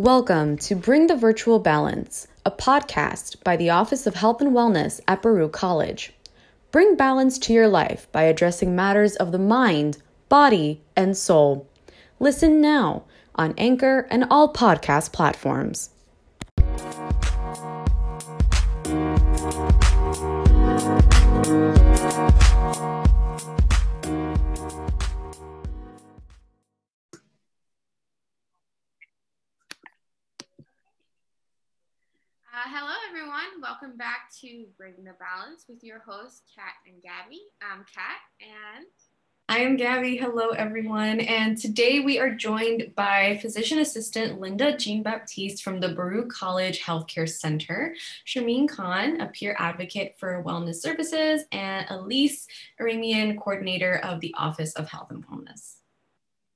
Welcome to Bring the Virtual Balance, a podcast by the Office of Health and Wellness at Baruch College. Bring balance to your life by addressing matters of the mind, body, and soul. Listen now on Anchor and all podcast platforms. To Bring the Balance with your hosts, Kat and Gabby. I'm Kat, and I am Gabby. Hello, everyone. And today we are joined by physician assistant Linda Jean Baptiste from the Baruch College Healthcare Center, Sharmeen Khan, a peer advocate for wellness services, and Elise Aramian, coordinator of the Office of Health and Wellness.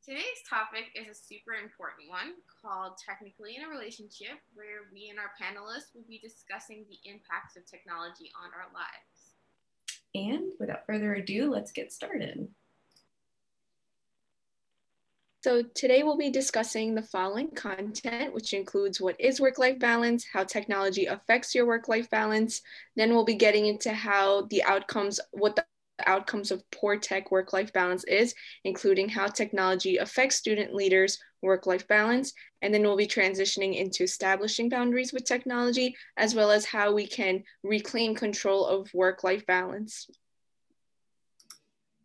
Today's topic is a super important one called Technically in a Relationship, where we and our panelists will be discussing the impacts of technology on our lives. And without further ado, let's get started. So today we'll be discussing the following content, which includes what is work-life balance, how technology affects your work-life balance. Then we'll be getting into how the outcomes, what the outcomes of poor tech work-life balance is, including how technology affects student leaders' work-life balance. And then we'll be transitioning into establishing boundaries with technology, as well as how we can reclaim control of work-life balance.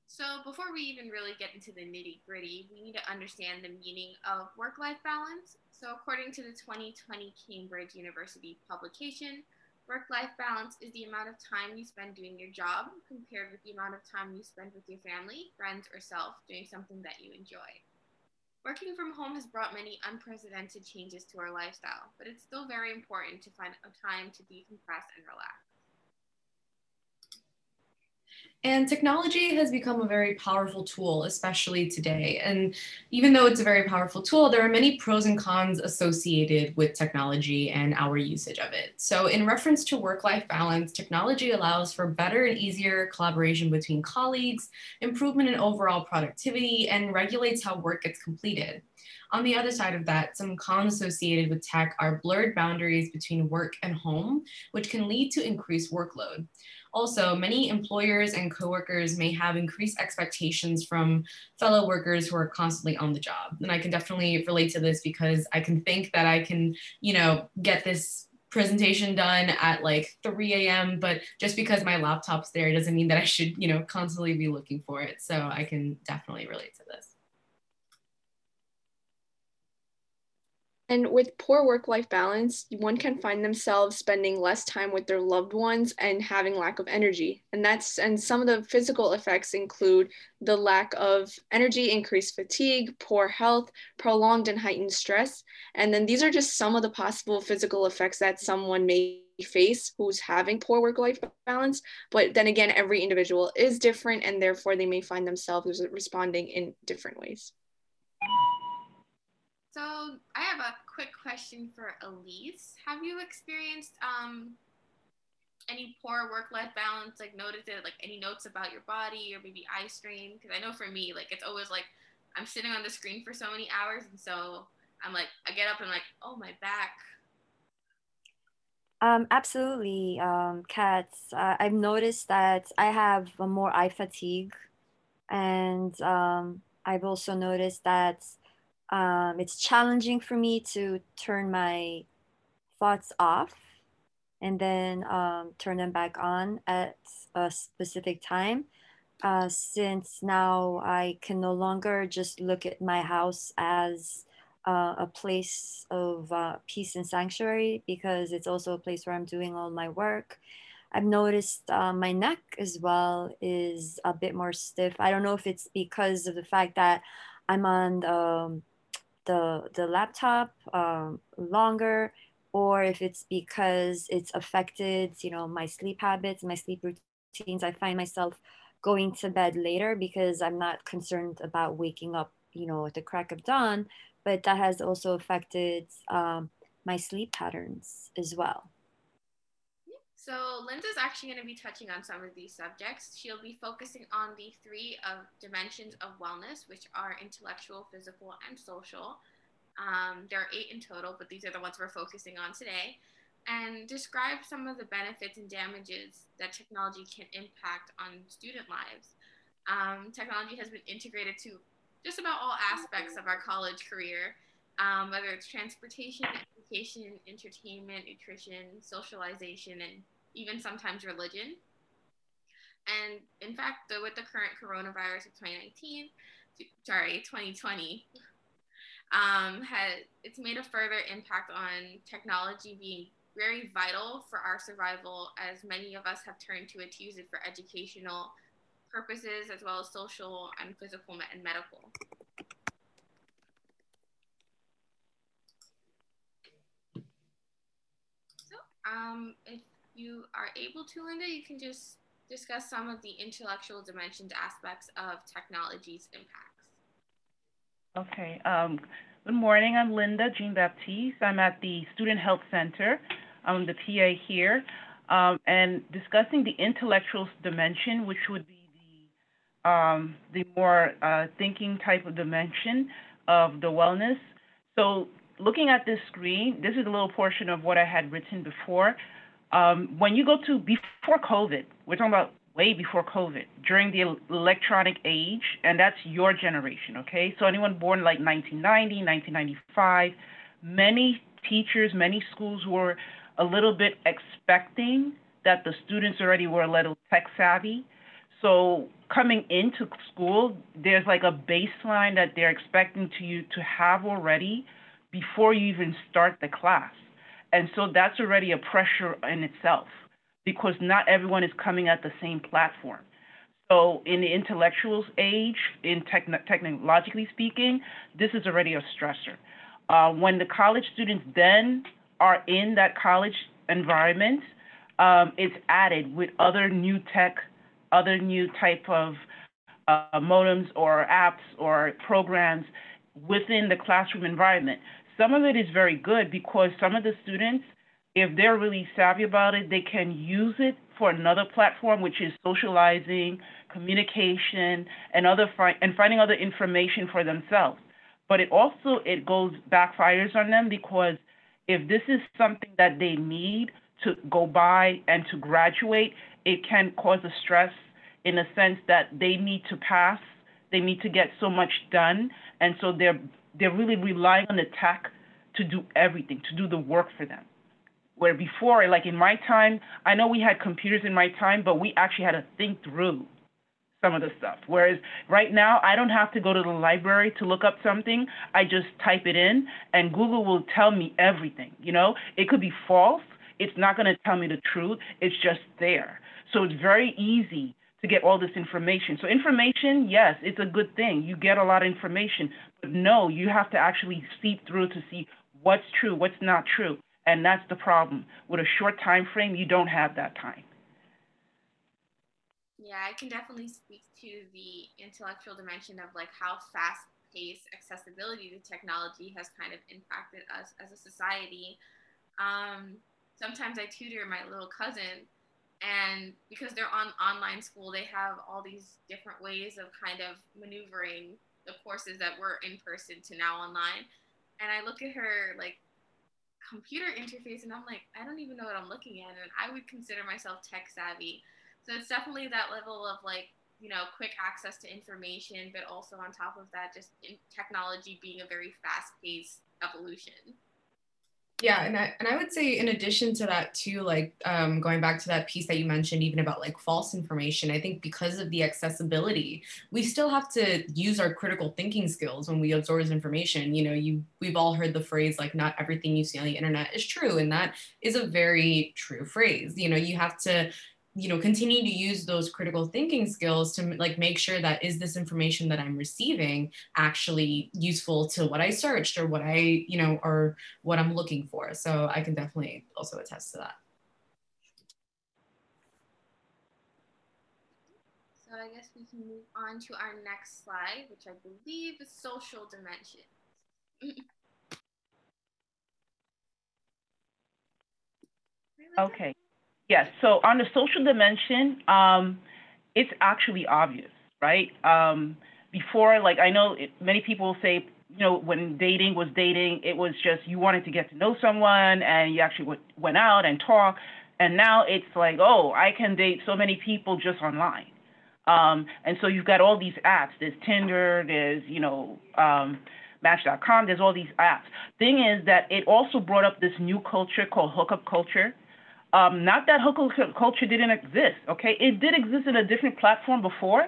So, before we even really get into the nitty gritty, we need to understand the meaning of work life balance. So, according to the 2020 Cambridge University publication, work life balance is the amount of time you spend doing your job compared with the amount of time you spend with your family, friends, or self doing something that you enjoy. Working from home has brought many unprecedented changes to our lifestyle, but it's still very important to find a time to decompress and relax. And technology has become a very powerful tool, especially today. And even though it's a very powerful tool, there are many pros and cons associated with technology and our usage of it. So, in reference to work life balance, technology allows for better and easier collaboration between colleagues, improvement in overall productivity, and regulates how work gets completed. On the other side of that, some cons associated with tech are blurred boundaries between work and home, which can lead to increased workload. Also, many employers and coworkers may have increased expectations from fellow workers who are constantly on the job. And I can definitely relate to this because I can think that I can, you know, get this presentation done at like 3 a.m. But just because my laptop's there doesn't mean that I should, you know, constantly be looking for it. So I can definitely relate to this. And with poor work life balance, one can find themselves spending less time with their loved ones and having lack of energy. And that's and some of the physical effects include the lack of energy, increased fatigue, poor health, prolonged and heightened stress. And then these are just some of the possible physical effects that someone may face who's having poor work life balance. But then again, every individual is different and therefore they may find themselves responding in different ways. So, I have a quick question for Elise. Have you experienced um, any poor work-life balance? Like, noticed it, like any notes about your body or maybe eye strain? Because I know for me, like it's always like I'm sitting on the screen for so many hours, and so I'm like, I get up and like, oh, my back. Um, absolutely, um, Cats. Uh, I've noticed that I have more eye fatigue, and um, I've also noticed that um, it's challenging for me to turn my thoughts off and then um, turn them back on at a specific time. Uh, since now I can no longer just look at my house as uh, a place of uh, peace and sanctuary because it's also a place where I'm doing all my work. I've noticed uh, my neck as well is a bit more stiff. I don't know if it's because of the fact that I'm on um, the the laptop um, longer or if it's because it's affected you know my sleep habits my sleep routines i find myself going to bed later because i'm not concerned about waking up you know at the crack of dawn but that has also affected um, my sleep patterns as well so Linda's actually going to be touching on some of these subjects. She'll be focusing on the three of dimensions of wellness, which are intellectual, physical, and social. Um, there are eight in total, but these are the ones we're focusing on today. And describe some of the benefits and damages that technology can impact on student lives. Um, technology has been integrated to just about all aspects of our college career, um, whether it's transportation, education, entertainment, nutrition, socialization, and even sometimes religion. And in fact, with the current coronavirus of 2019, sorry, 2020, um, has it's made a further impact on technology being very vital for our survival, as many of us have turned to it to use it for educational purposes as well as social and physical and medical. So, um, if you are able to, Linda, you can just discuss some of the intellectual dimensions aspects of technology's impacts. Okay. Um, good morning. I'm Linda Jean Baptiste. I'm at the Student Health Center. I'm the PA here. Um, and discussing the intellectual dimension, which would be the, um, the more uh, thinking type of dimension of the wellness. So looking at this screen, this is a little portion of what I had written before. Um, when you go to before COVID, we're talking about way before COVID, during the electronic age, and that's your generation, okay? So anyone born like 1990, 1995, many teachers, many schools were a little bit expecting that the students already were a little tech savvy. So coming into school, there's like a baseline that they're expecting to you to have already before you even start the class. And so that's already a pressure in itself because not everyone is coming at the same platform. So in the intellectuals age, in techn- technologically speaking, this is already a stressor. Uh, when the college students then are in that college environment, um, it's added with other new tech, other new type of uh, modems or apps or programs within the classroom environment. Some of it is very good because some of the students, if they're really savvy about it, they can use it for another platform, which is socializing, communication, and other fi- and finding other information for themselves. But it also it goes backfires on them because if this is something that they need to go by and to graduate, it can cause a stress in a sense that they need to pass, they need to get so much done, and so they're they're really relying on the tech to do everything, to do the work for them. Where before, like in my time, I know we had computers in my time, but we actually had to think through some of the stuff. Whereas right now, I don't have to go to the library to look up something. I just type it in, and Google will tell me everything. You know, it could be false. It's not going to tell me the truth. It's just there. So it's very easy to get all this information. So information, yes, it's a good thing. You get a lot of information, but no, you have to actually seep through to see what's true, what's not true. And that's the problem. With a short time frame, you don't have that time. Yeah, I can definitely speak to the intellectual dimension of like how fast paced accessibility to technology has kind of impacted us as a society. Um, sometimes I tutor my little cousin and because they're on online school they have all these different ways of kind of maneuvering the courses that were in person to now online. And i look at her like computer interface and i'm like i don't even know what i'm looking at and i would consider myself tech savvy. So it's definitely that level of like you know quick access to information but also on top of that just technology being a very fast paced evolution yeah, and I and I would say in addition to that too, like um, going back to that piece that you mentioned, even about like false information, I think because of the accessibility, we still have to use our critical thinking skills when we absorb information. You know, you we've all heard the phrase like not everything you see on the internet is true, and that is a very true phrase. You know, you have to you know continue to use those critical thinking skills to like make sure that is this information that i'm receiving actually useful to what i searched or what i you know or what i'm looking for? So i can definitely also attest to that. So i guess we can move on to our next slide which i believe is social dimensions okay Yes. So on the social dimension, um, it's actually obvious, right? Um, before, like I know it, many people say you know, when dating was dating, it was just you wanted to get to know someone and you actually w- went out and talked. And now it's like, oh, I can date so many people just online. Um, and so you've got all these apps. There's Tinder, there's, you know, um, Match.com, there's all these apps. Thing is that it also brought up this new culture called hookup culture. Um, not that hookup culture didn't exist, okay? It did exist in a different platform before,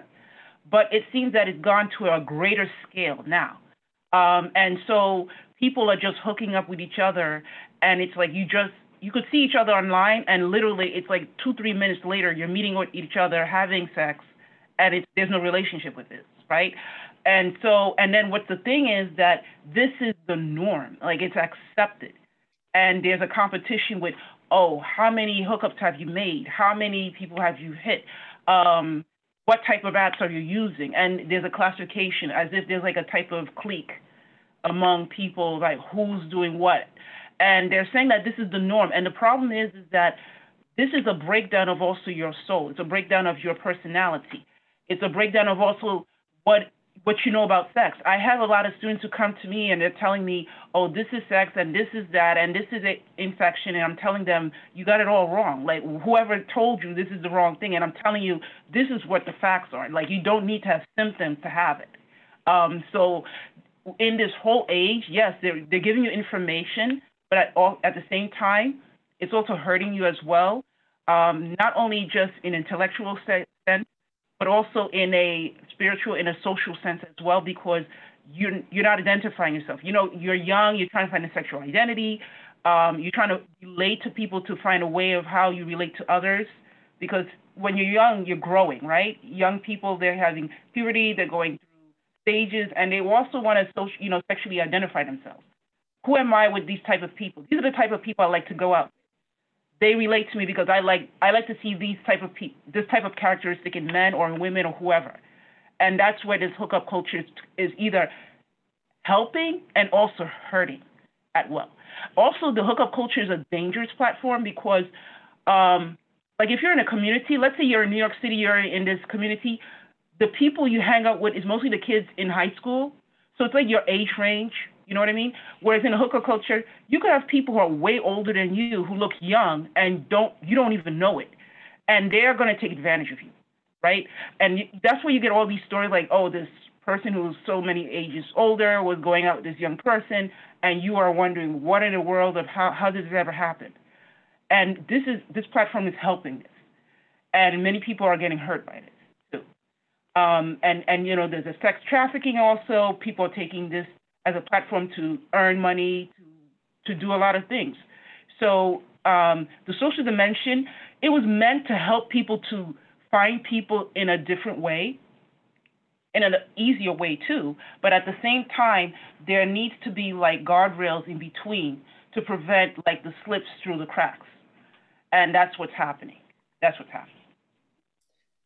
but it seems that it's gone to a greater scale now. Um, and so people are just hooking up with each other, and it's like you just you could see each other online, and literally it's like two three minutes later you're meeting with each other, having sex, and it's there's no relationship with this, right? And so and then what the thing is that this is the norm, like it's accepted, and there's a competition with oh how many hookups have you made, how many people have you hit. Um, what type of apps are you using? And there's a classification as if there's like a type of clique among people, like who's doing what. And they're saying that this is the norm. And the problem is, is that this is a breakdown of also your soul. It's a breakdown of your personality. It's a breakdown of also what what you know about sex. I have a lot of students who come to me and they're telling me, oh, this is sex and this is that and this is a infection. And I'm telling them, you got it all wrong. Like whoever told you this is the wrong thing. And I'm telling you, this is what the facts are. Like you don't need to have symptoms to have it. Um, so in this whole age, yes, they're, they're giving you information, but at, all, at the same time, it's also hurting you as well. Um, not only just in intellectual sense, but also in a spiritual, in a social sense as well, because you're you're not identifying yourself. You know, you're young, you're trying to find a sexual identity, um, you're trying to relate to people to find a way of how you relate to others, because when you're young, you're growing, right? Young people, they're having puberty, they're going through stages, and they also want to, social, you know, sexually identify themselves. Who am I with these type of people? These are the type of people I like to go out they relate to me because I like I like to see these type of pe- this type of characteristic in men or in women or whoever, and that's where this hookup culture is, is either helping and also hurting at well. Also, the hookup culture is a dangerous platform because, um, like, if you're in a community, let's say you're in New York City, you're in this community, the people you hang out with is mostly the kids in high school, so it's like your age range you know what I mean? Whereas in a hooker culture, you could have people who are way older than you who look young and don't you don't even know it, and they're going to take advantage of you, right? And that's where you get all these stories like, oh, this person who's so many ages older was going out with this young person, and you are wondering what in the world of how how did this ever happen? And this is this platform is helping this, and many people are getting hurt by this too. Um, and and you know there's a sex trafficking also. People are taking this as a platform to earn money, to, to do a lot of things. So um, the social dimension, it was meant to help people to find people in a different way, in an easier way too. But at the same time, there needs to be like guardrails in between to prevent like the slips through the cracks. And that's what's happening. That's what's happening.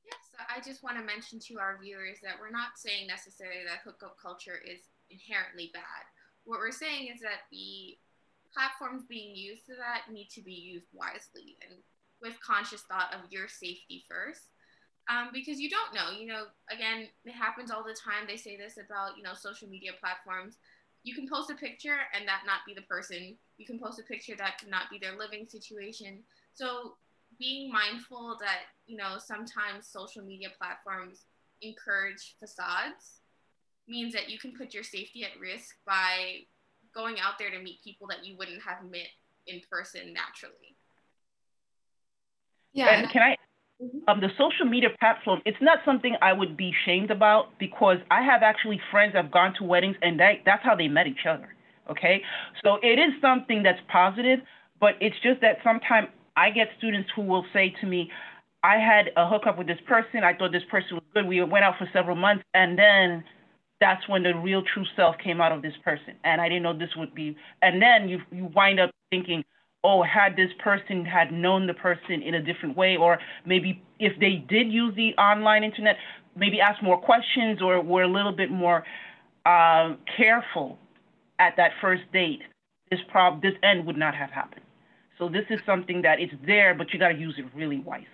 Yes, I just want to mention to our viewers that we're not saying necessarily that hookup culture is inherently bad. What we're saying is that the platforms being used to that need to be used wisely and with conscious thought of your safety first. Um, because you don't know, you know, again, it happens all the time. They say this about, you know, social media platforms. You can post a picture and that not be the person. You can post a picture that not be their living situation. So being mindful that, you know, sometimes social media platforms encourage facades means that you can put your safety at risk by going out there to meet people that you wouldn't have met in person naturally. Yeah. And can I mm-hmm. um, the social media platform, it's not something I would be shamed about because I have actually friends that have gone to weddings and that, that's how they met each other. Okay. So it is something that's positive, but it's just that sometimes I get students who will say to me, I had a hookup with this person. I thought this person was good. We went out for several months and then that's when the real true self came out of this person. And I didn't know this would be. And then you you wind up thinking, oh, had this person had known the person in a different way, or maybe if they did use the online internet, maybe ask more questions or were a little bit more uh, careful at that first date, this prob this end would not have happened. So this is something that it's there, but you got to use it really wisely.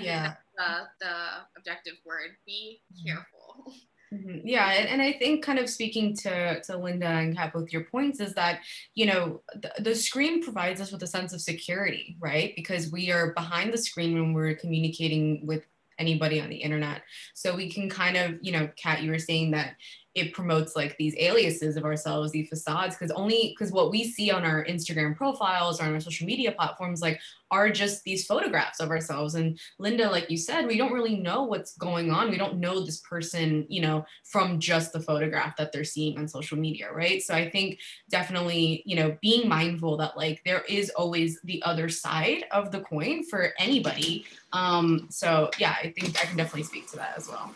Yeah, the the objective word. Be careful. Mm-hmm. Yeah, and, and I think kind of speaking to, to Linda and Kat, both your points is that, you know, the, the screen provides us with a sense of security, right? Because we are behind the screen when we're communicating with anybody on the internet. So we can kind of, you know, Kat, you were saying that it promotes like these aliases of ourselves, these facades, because only because what we see on our Instagram profiles or on our social media platforms, like are just these photographs of ourselves. And Linda, like you said, we don't really know what's going on. We don't know this person, you know, from just the photograph that they're seeing on social media, right? So I think definitely, you know, being mindful that like there is always the other side of the coin for anybody. Um, so yeah, I think I can definitely speak to that as well.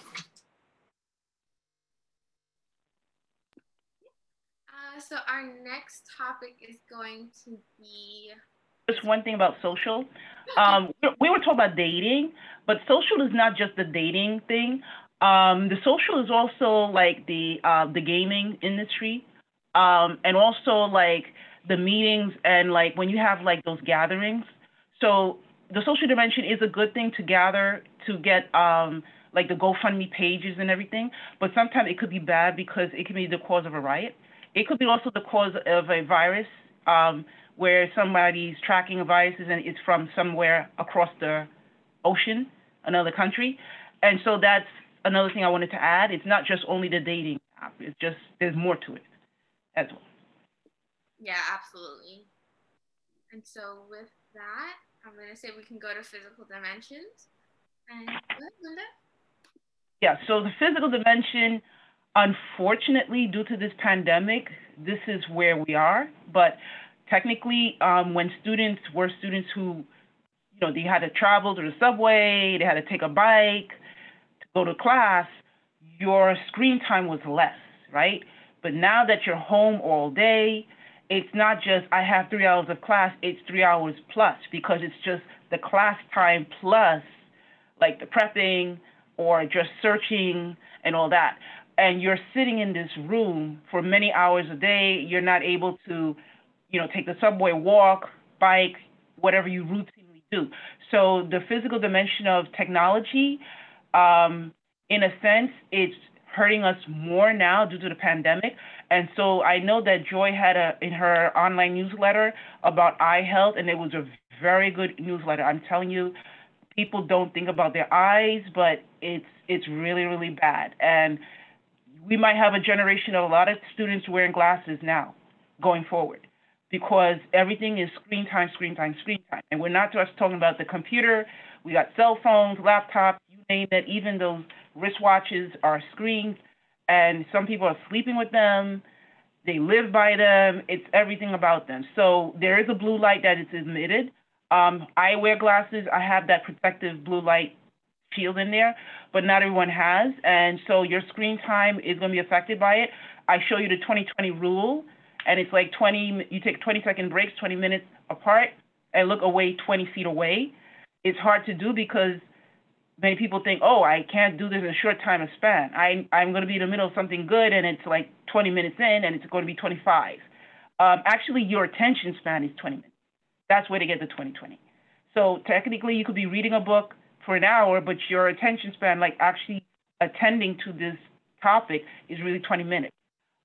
So our next topic is going to be just one thing about social. Um, we were talking about dating, but social is not just the dating thing. Um, the social is also like the uh, the gaming industry, um, and also like the meetings and like when you have like those gatherings. So the social dimension is a good thing to gather to get um, like the GoFundMe pages and everything, but sometimes it could be bad because it can be the cause of a riot. It could be also the cause of a virus um, where somebody's tracking a virus and it's from somewhere across the ocean, another country. And so that's another thing I wanted to add. It's not just only the dating app. It's just there's more to it as well. Yeah, absolutely. And so with that, I'm gonna say we can go to physical dimensions. And Linda. Yeah, so the physical dimension Unfortunately, due to this pandemic, this is where we are. But technically, um, when students were students who, you know, they had to travel to the subway, they had to take a bike to go to class, your screen time was less, right? But now that you're home all day, it's not just I have three hours of class, it's three hours plus because it's just the class time plus like the prepping or just searching and all that and you're sitting in this room for many hours a day, you're not able to, you know, take the subway, walk, bike, whatever you routinely do. So the physical dimension of technology, um, in a sense, it's hurting us more now due to the pandemic. And so I know that Joy had a in her online newsletter about eye health, and it was a very good newsletter. I'm telling you, people don't think about their eyes, but it's it's really really bad. And we might have a generation of a lot of students wearing glasses now going forward because everything is screen time, screen time, screen time. And we're not just talking about the computer. We got cell phones, laptops, you name it. Even those wristwatches are screens. And some people are sleeping with them. They live by them. It's everything about them. So there is a blue light that is emitted. Um, I wear glasses. I have that protective blue light shield in there, but not everyone has. And so your screen time is going to be affected by it. I show you the 2020 rule, and it's like 20, you take 20 second breaks, 20 minutes apart, and look away 20 feet away. It's hard to do because many people think, oh, I can't do this in a short time of span. I, I'm going to be in the middle of something good, and it's like 20 minutes in, and it's going to be 25. Um, actually, your attention span is 20 minutes. That's where they get the 2020. So technically, you could be reading a book, for an hour, but your attention span, like actually attending to this topic, is really 20 minutes.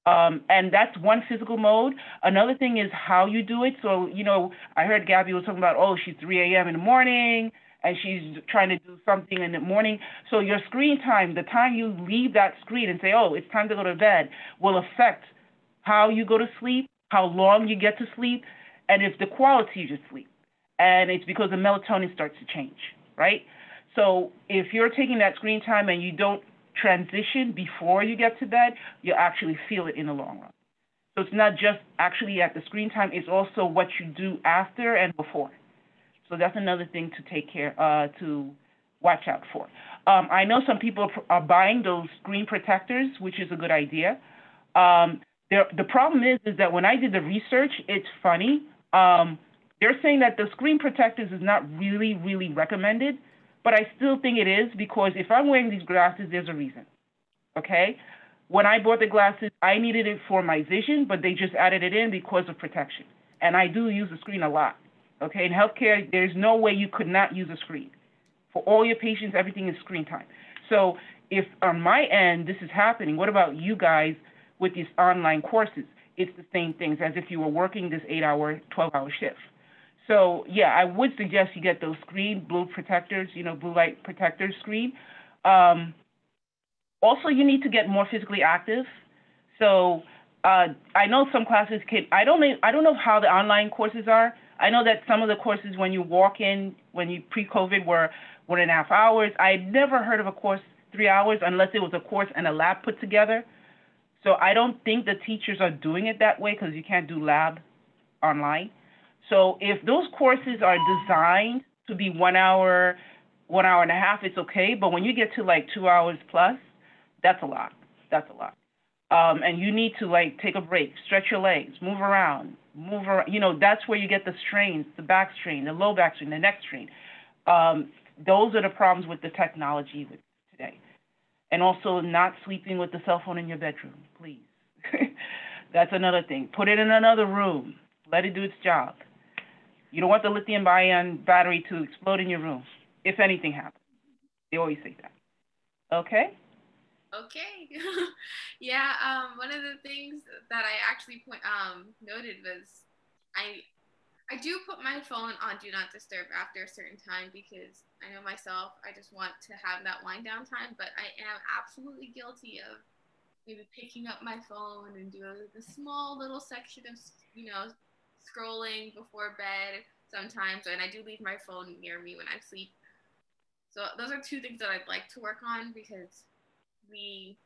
Um, and that's one physical mode. Another thing is how you do it. So, you know, I heard Gabby was talking about, oh, she's 3 a.m. in the morning and she's trying to do something in the morning. So, your screen time, the time you leave that screen and say, oh, it's time to go to bed, will affect how you go to sleep, how long you get to sleep, and if the quality of your sleep. And it's because the melatonin starts to change, right? So if you're taking that screen time and you don't transition before you get to bed, you actually feel it in the long run. So it's not just actually at the screen time, it's also what you do after and before. So that's another thing to take care, uh, to watch out for. Um, I know some people are buying those screen protectors, which is a good idea. Um, the problem is, is that when I did the research, it's funny. Um, they're saying that the screen protectors is not really, really recommended but I still think it is because if I'm wearing these glasses, there's a reason. Okay? When I bought the glasses, I needed it for my vision, but they just added it in because of protection. And I do use the screen a lot. Okay? In healthcare, there's no way you could not use a screen. For all your patients, everything is screen time. So if on my end this is happening, what about you guys with these online courses? It's the same things as if you were working this eight hour, 12 hour shift. So yeah, I would suggest you get those screen blue protectors, you know, blue light protector screen. Um, also, you need to get more physically active. So uh, I know some classes can. I don't. I don't know how the online courses are. I know that some of the courses when you walk in, when you pre-COVID were one and a half hours. I never heard of a course three hours unless it was a course and a lab put together. So I don't think the teachers are doing it that way because you can't do lab online. So if those courses are designed to be one hour, one hour and a half, it's okay. But when you get to like two hours plus, that's a lot. That's a lot. Um, and you need to like take a break, stretch your legs, move around, move around. You know, that's where you get the strains, the back strain, the low back strain, the neck strain. Um, those are the problems with the technology today. And also not sleeping with the cell phone in your bedroom, please. that's another thing. Put it in another room. Let it do its job. You don't want the lithium ion battery to explode in your room if anything happens. They always say that. Okay? Okay. yeah, um, one of the things that I actually point, um, noted was I I do put my phone on do not disturb after a certain time because I know myself, I just want to have that wind down time, but I am absolutely guilty of maybe picking up my phone and doing the small little section of, you know, scrolling before bed sometimes, and I do leave my phone near me when I sleep. So those are two things that I'd like to work on because we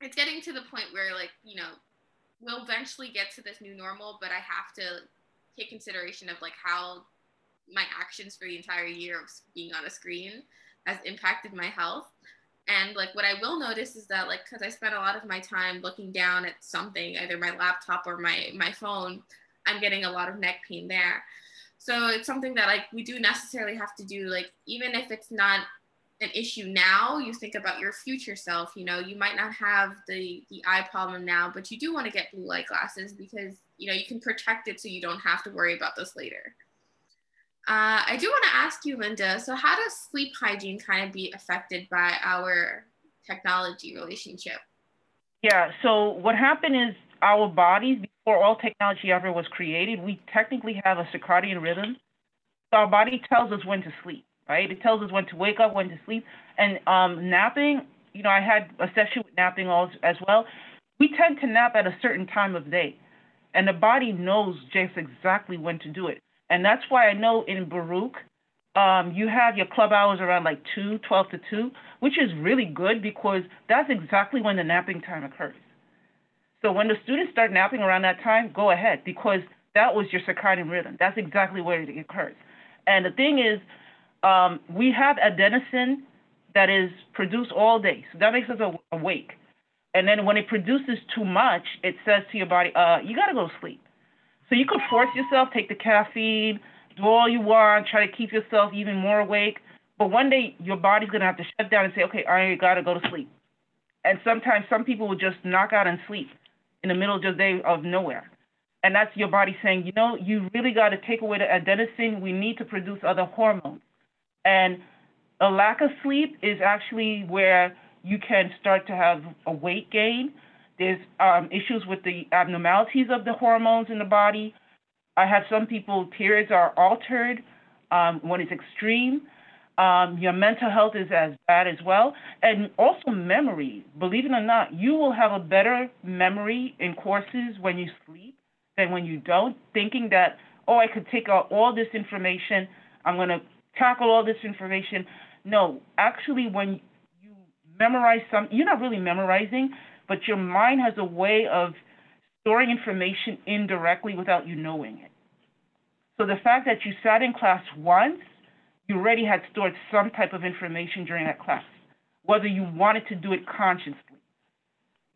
it's getting to the point where like you know we'll eventually get to this new normal but i have to take consideration of like how my actions for the entire year of being on a screen has impacted my health and like what i will notice is that like because i spend a lot of my time looking down at something either my laptop or my my phone i'm getting a lot of neck pain there. So it's something that like we do necessarily have to do like even if it's not an issue now you think about your future self you know you might not have the the eye problem now but you do want to get blue light glasses because you know you can protect it so you don't have to worry about this later. Uh, i do want to ask you linda so how does sleep hygiene kind of be affected by our technology relationship? Yeah so what happened is our bodies before all technology ever was created we technically have a circadian rhythm so our body tells us when to sleep right? It tells us when to wake up, when to sleep. And um, napping, you know, I had a session with napping all, as well. We tend to nap at a certain time of day, and the body knows just exactly when to do it. And that's why I know in Baruch, um, you have your club hours around like 2, 12 to 2, which is really good because that's exactly when the napping time occurs. So when the students start napping around that time, go ahead because that was your circadian rhythm. That's exactly where it occurs. And the thing is, um, we have adenosine that is produced all day. So that makes us awake. And then when it produces too much, it says to your body, uh, you got to go to sleep. So you could force yourself, take the caffeine, do all you want, try to keep yourself even more awake. But one day your body's going to have to shut down and say, okay, I got to go to sleep. And sometimes some people will just knock out and sleep in the middle of the day of nowhere. And that's your body saying, you know, you really got to take away the adenosine. We need to produce other hormones. And a lack of sleep is actually where you can start to have a weight gain. There's um, issues with the abnormalities of the hormones in the body. I have some people, periods are altered um, when it's extreme. Um, your mental health is as bad as well. And also memory. Believe it or not, you will have a better memory in courses when you sleep than when you don't, thinking that, oh, I could take out all this information, I'm going to tackle all this information. No, actually, when you memorize some, you're not really memorizing, but your mind has a way of storing information indirectly without you knowing it. So the fact that you sat in class once, you already had stored some type of information during that class, whether you wanted to do it consciously.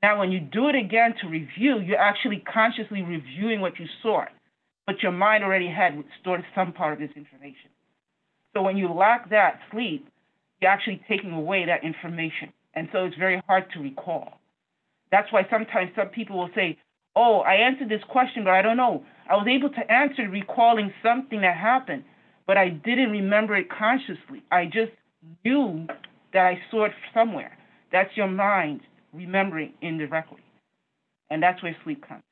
Now, when you do it again to review, you're actually consciously reviewing what you saw, but your mind already had stored some part of this information. So when you lack that sleep, you're actually taking away that information. And so it's very hard to recall. That's why sometimes some people will say, Oh, I answered this question, but I don't know. I was able to answer recalling something that happened, but I didn't remember it consciously. I just knew that I saw it somewhere. That's your mind remembering indirectly. And that's where sleep comes.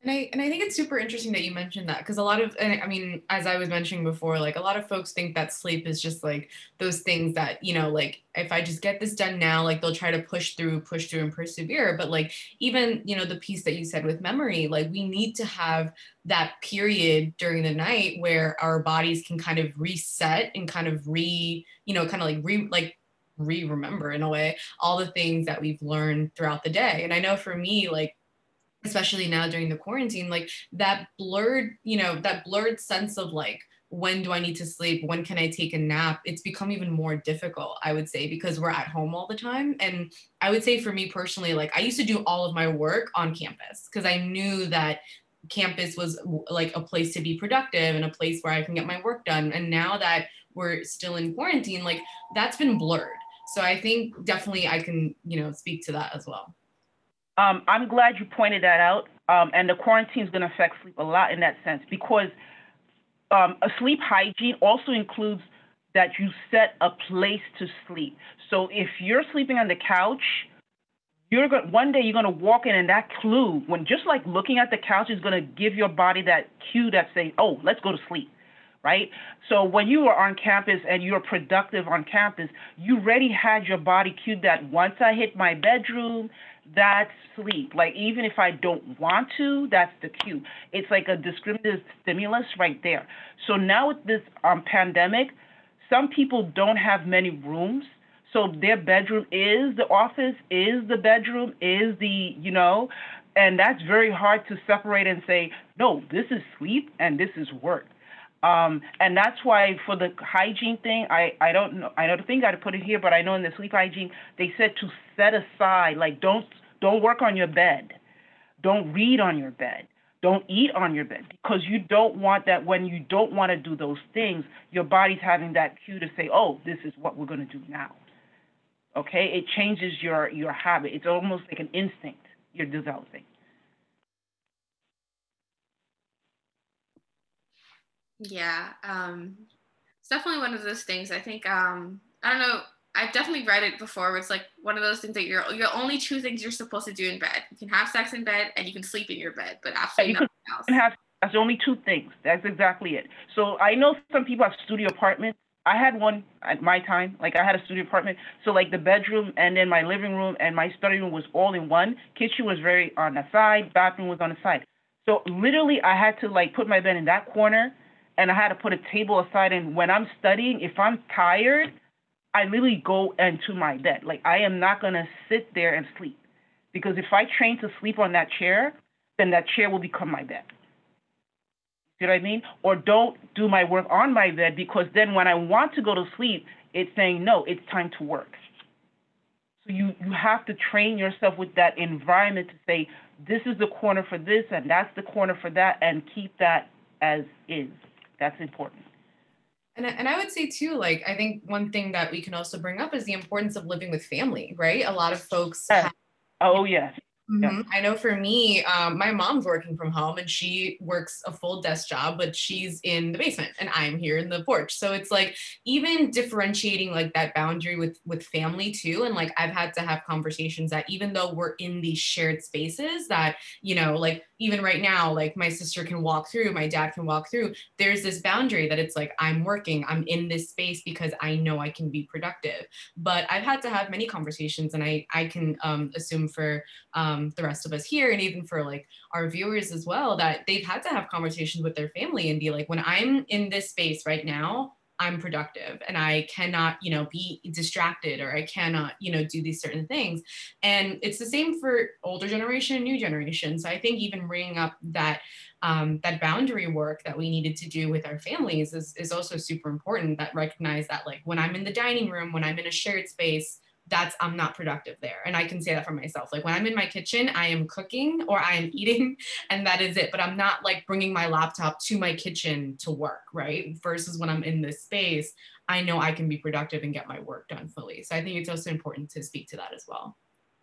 And I and I think it's super interesting that you mentioned that because a lot of I mean as I was mentioning before like a lot of folks think that sleep is just like those things that you know like if I just get this done now like they'll try to push through push through and persevere. But like even you know the piece that you said with memory like we need to have that period during the night where our bodies can kind of reset and kind of re you know kind of like re like re-remember in a way all the things that we've learned throughout the day. And I know for me like especially now during the quarantine like that blurred you know that blurred sense of like when do i need to sleep? When can i take a nap? It's become even more difficult i would say because we're at home all the time. And i would say for me personally like i used to do all of my work on campus because i knew that campus was like a place to be productive and a place where i can get my work done. And now that we're still in quarantine like that's been blurred. So i think definitely i can you know speak to that as well um, I'm glad you pointed that out. Um, and the quarantine is going to affect sleep a lot in that sense because um, a sleep hygiene also includes that you set a place to sleep. So if you're sleeping on the couch, you're going one day you're going to walk in and that clue when just like looking at the couch is going to give your body that cue that say, "Oh, let's go to sleep." Right? So when you are on campus and you're productive on campus, you already had your body cued that once I hit my bedroom, that's sleep. Like even if I don't want to, that's the cue. It's like a discriminative stimulus right there. So now with this um, pandemic, some people don't have many rooms. So their bedroom is the office, is the bedroom, is the, you know, and that's very hard to separate and say, no, this is sleep and this is work. Um, and that's why for the hygiene thing, I, I don't know, I don't think I'd put it here, but I know in the sleep hygiene, they said to set aside, like don't, don't work on your bed. Don't read on your bed. Don't eat on your bed because you don't want that when you don't want to do those things, your body's having that cue to say, oh, this is what we're going to do now. Okay. It changes your, your habit. It's almost like an instinct you're developing. Yeah, um, it's definitely one of those things. I think um, I don't know. I've definitely read it before. Where it's like one of those things that you're you're only two things you're supposed to do in bed. You can have sex in bed and you can sleep in your bed, but absolutely yeah, nothing else. Have, that's only two things. That's exactly it. So I know some people have studio apartments. I had one at my time. Like I had a studio apartment. So like the bedroom and then my living room and my study room was all in one. Kitchen was very on the side. Bathroom was on the side. So literally I had to like put my bed in that corner and I had to put a table aside. And when I'm studying, if I'm tired, I literally go into my bed. Like I am not gonna sit there and sleep, because if I train to sleep on that chair, then that chair will become my bed. You know what I mean? Or don't do my work on my bed because then when I want to go to sleep, it's saying no, it's time to work. So you you have to train yourself with that environment to say this is the corner for this and that's the corner for that and keep that as is. That's important. And, and I would say too, like, I think one thing that we can also bring up is the importance of living with family, right? A lot of folks. Have, oh, yes. Mm-hmm. I know for me, um, my mom's working from home and she works a full desk job, but she's in the basement and I'm here in the porch. So it's like even differentiating like that boundary with with family too. And like I've had to have conversations that even though we're in these shared spaces, that you know, like even right now, like my sister can walk through, my dad can walk through. There's this boundary that it's like I'm working, I'm in this space because I know I can be productive. But I've had to have many conversations, and I I can um, assume for um, um, the rest of us here and even for like our viewers as well that they've had to have conversations with their family and be like when i'm in this space right now i'm productive and i cannot you know be distracted or i cannot you know do these certain things. And it's the same for older generation and new generation. So i think even bringing up that um, that boundary work that we needed to do with our families is, is also super important that recognize that like when i'm in the dining room when i'm in a shared space that's I'm not productive there. And I can say that for myself. Like when I'm in my kitchen, I am cooking or I am eating and that is it. But I'm not like bringing my laptop to my kitchen to work, right? Versus when I'm in this space, I know I can be productive and get my work done fully. So I think it's also important to speak to that as well.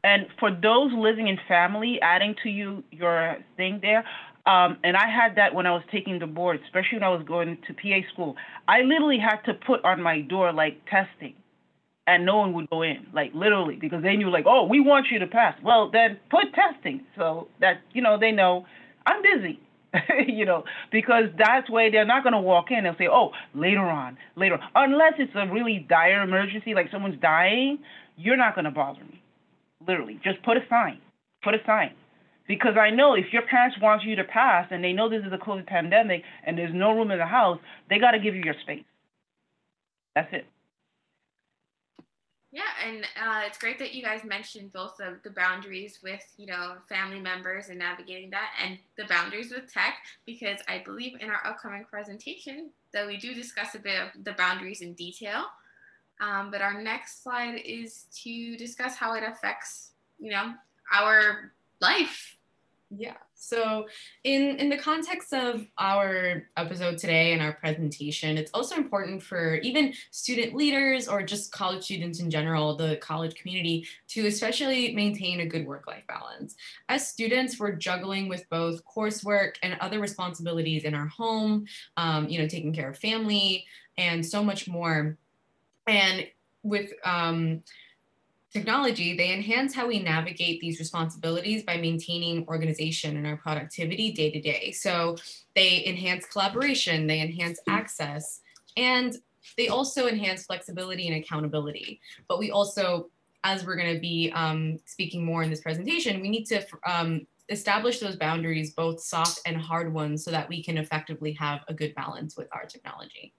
And for those living in family, adding to you your thing there, um, and I had that when I was taking the board, especially when I was going to PA school. I literally had to put on my door like testing and no one would go in, like literally, because they knew, like, oh, we want you to pass. Well, then put testing so that you know they know I'm busy. you know, because that's why they're not going to walk in. They'll say, oh, later on, later on. Unless it's a really dire emergency, like someone's dying, you're not going to bother me. Literally, just put a sign. Put a sign. Because I know if your parents want you to pass and they know this is a COVID pandemic and there's no room in the house, they got to give you your space. That's it. Yeah, and uh, it's great that you guys mentioned both of the boundaries with, you know, family members and navigating that, and the boundaries with tech, because I believe in our upcoming presentation that we do discuss a bit of the boundaries in detail. Um, but our next slide is to discuss how it affects, you know, our life. Yeah. So, in in the context of our episode today and our presentation, it's also important for even student leaders or just college students in general, the college community, to especially maintain a good work-life balance. As students, we're juggling with both coursework and other responsibilities in our home, um, you know, taking care of family and so much more. And with um, technology, they enhance how we navigate these responsibilities by maintaining organization and our productivity day to day. So they enhance collaboration, they enhance access, and they also enhance flexibility and accountability. But we also, as we're going to be um, speaking more in this presentation, we need to um, establish those boundaries, both soft and hard ones, so that we can effectively have a good balance with our technology.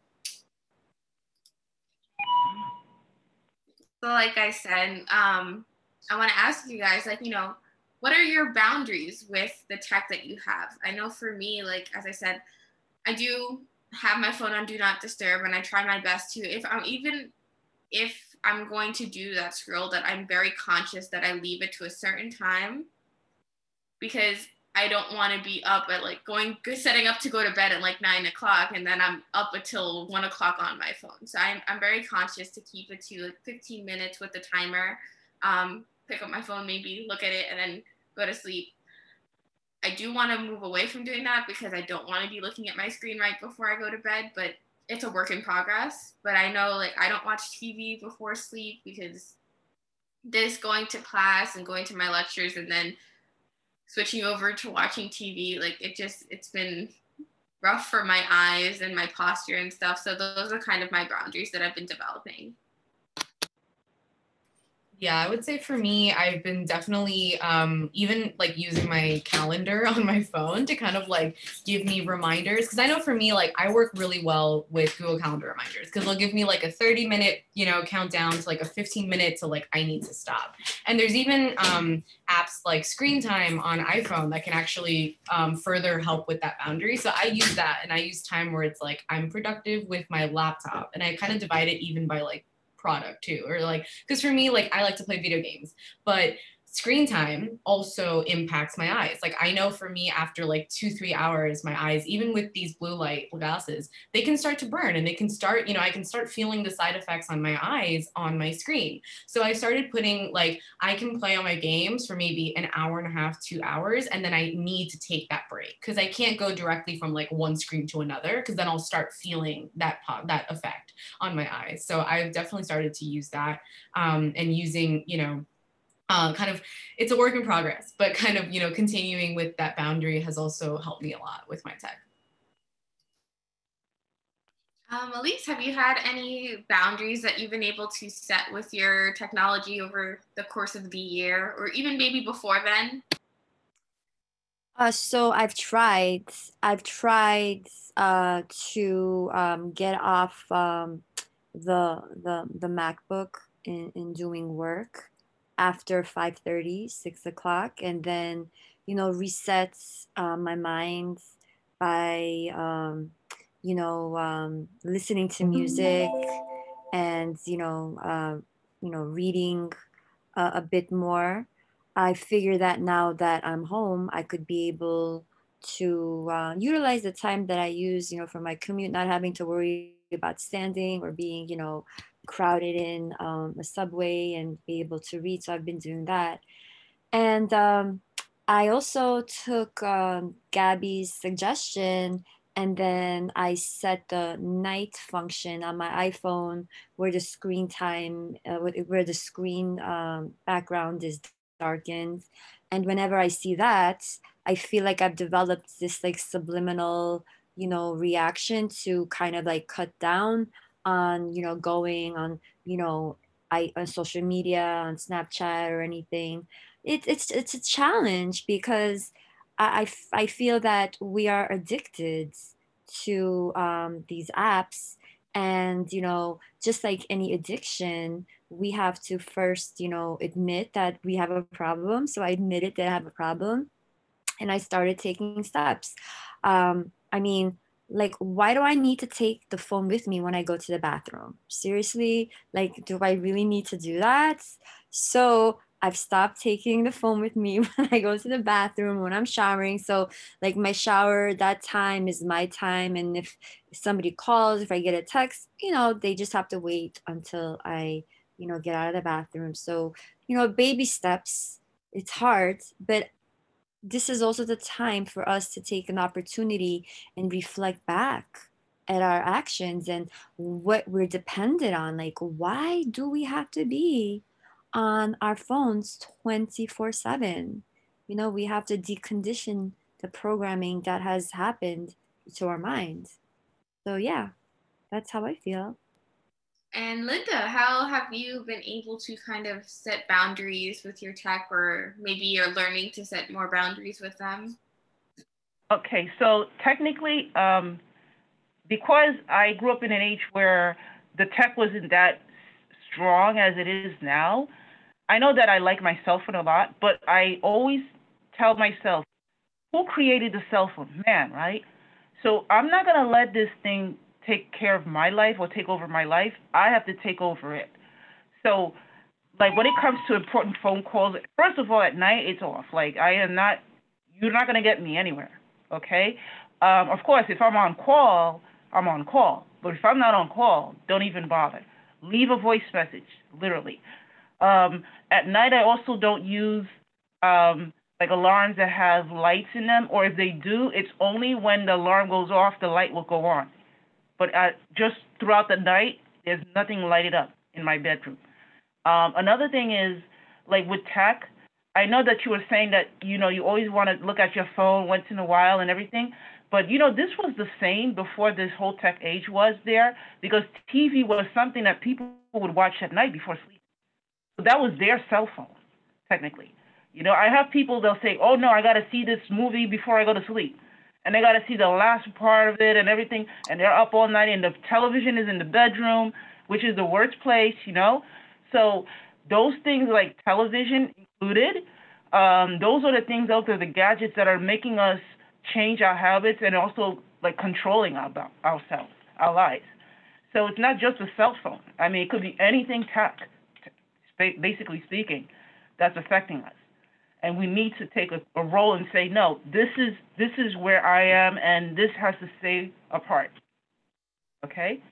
So, like I said, um, I want to ask you guys, like, you know, what are your boundaries with the tech that you have? I know for me, like, as I said, I do have my phone on do not disturb and I try my best to, if I'm even, if I'm going to do that scroll, that I'm very conscious that I leave it to a certain time because I don't want to be up at like going setting up to go to bed at like nine o'clock and then I'm up until one o'clock on my phone. So I'm, I'm very conscious to keep it to like 15 minutes with the timer. Um, pick up my phone, maybe look at it, and then go to sleep. I do want to move away from doing that because I don't want to be looking at my screen right before I go to bed, but it's a work in progress. But I know like I don't watch TV before sleep because this going to class and going to my lectures and then switching over to watching TV, like it just it's been rough for my eyes and my posture and stuff. So those are kind of my boundaries that I've been developing. Yeah, I would say for me, I've been definitely um, even like using my calendar on my phone to kind of like give me reminders. Because I know for me, like I work really well with Google Calendar reminders because they'll give me like a 30 minute, you know, countdown to like a 15 minute to like I need to stop. And there's even um, apps like Screen Time on iPhone that can actually um, further help with that boundary. So I use that and I use time where it's like I'm productive with my laptop and I kind of divide it even by like product too or like because for me like i like to play video games but screen time also impacts my eyes. Like I know for me after like 2 3 hours my eyes even with these blue light glasses they can start to burn and they can start you know I can start feeling the side effects on my eyes on my screen. So I started putting like I can play on my games for maybe an hour and a half 2 hours and then I need to take that break cuz I can't go directly from like one screen to another cuz then I'll start feeling that that effect on my eyes. So I've definitely started to use that um, and using, you know, uh, kind of it's a work in progress but kind of you know continuing with that boundary has also helped me a lot with my tech um, Elise, have you had any boundaries that you've been able to set with your technology over the course of the year or even maybe before then? Uh, so I've tried, I've tried uh, to um, get off um, the, the, the MacBook in, in doing work after 5.30 6 o'clock and then you know resets uh, my mind by um, you know um, listening to music and you know uh, you know reading uh, a bit more. I figure that now that i'm home i could be able to uh, utilize the time that i use you know for my commute not having to worry about standing or being you know crowded in um, a subway and be able to read. So I've been doing that. And um, I also took um, Gabby's suggestion and then I set the night function on my iPhone where the screen time, uh, where the screen um, background is darkened. And whenever I see that, I feel like I've developed this like subliminal, you know, reaction to kind of like cut down on, you know, going on, you know, I on social media, on Snapchat or anything. It, it's it's a challenge because I, I feel that we are addicted to um, these apps. And you know just like any addiction we have to first you know admit that we have a problem. So i admitted that i have a problem and i started taking steps. Um, i mean like why do i need to take the phone with me when i go to the bathroom seriously like do i really need to do that so I've stopped taking the phone with me when I go to the bathroom, when I'm showering. So, like, my shower, that time is my time. And if somebody calls, if I get a text, you know, they just have to wait until I, you know, get out of the bathroom. So, you know, baby steps, it's hard, but this is also the time for us to take an opportunity and reflect back at our actions and what we're dependent on. Like, why do we have to be? on our phones 24 7. You know, we have to decondition the programming that has happened to our minds. So, yeah, that's how I feel. And Linda, how have you been able to kind of set boundaries with your tech, or maybe you're learning to set more boundaries with them? Okay, so technically, um, because I grew up in an age where the tech wasn't that strong as it is now, I know that I like my cell phone a lot, but I always tell myself, who created the cell phone? Man, right? So I'm not going to let this thing take care of my life or take over my life. I have to take over it. So, like when it comes to important phone calls, first of all, at night it's off. Like I am not, you're not to get me anywhere. Okay. Um, of course, if I'm on call, I'm on call. But if I'm not on call, don't even bother. Leave a voice message, literally. Um, at night, I also don't use um, like alarms that have lights in them, or if they do, it's only when the alarm goes off, the light will go on. But at, just throughout the night, there's nothing lighted up in my bedroom. Um, another thing is, like with tech, I know that you were saying that you know you always want to look at your phone once in a while and everything, but you know this was the same before this whole tech age was there because TV was something that people would watch at night before sleep So that was their cell phone, technically. You know, I have people they'll say, "Oh no, I got to see this movie before I go to sleep," and they got to see the last part of it and everything, and they're up all night, and the television is in the bedroom, which is the worst place, you know. So those things like television included, um, those are the things out there, the gadgets that are making us change our habits and also like controlling our, ourselves, our lives. So it's not just a cell phone. I mean, it could be anything tech basically speaking, that's affecting us. And we need to take a, a role and say, no, this is this is where I am, and this has to stay apart. Okay?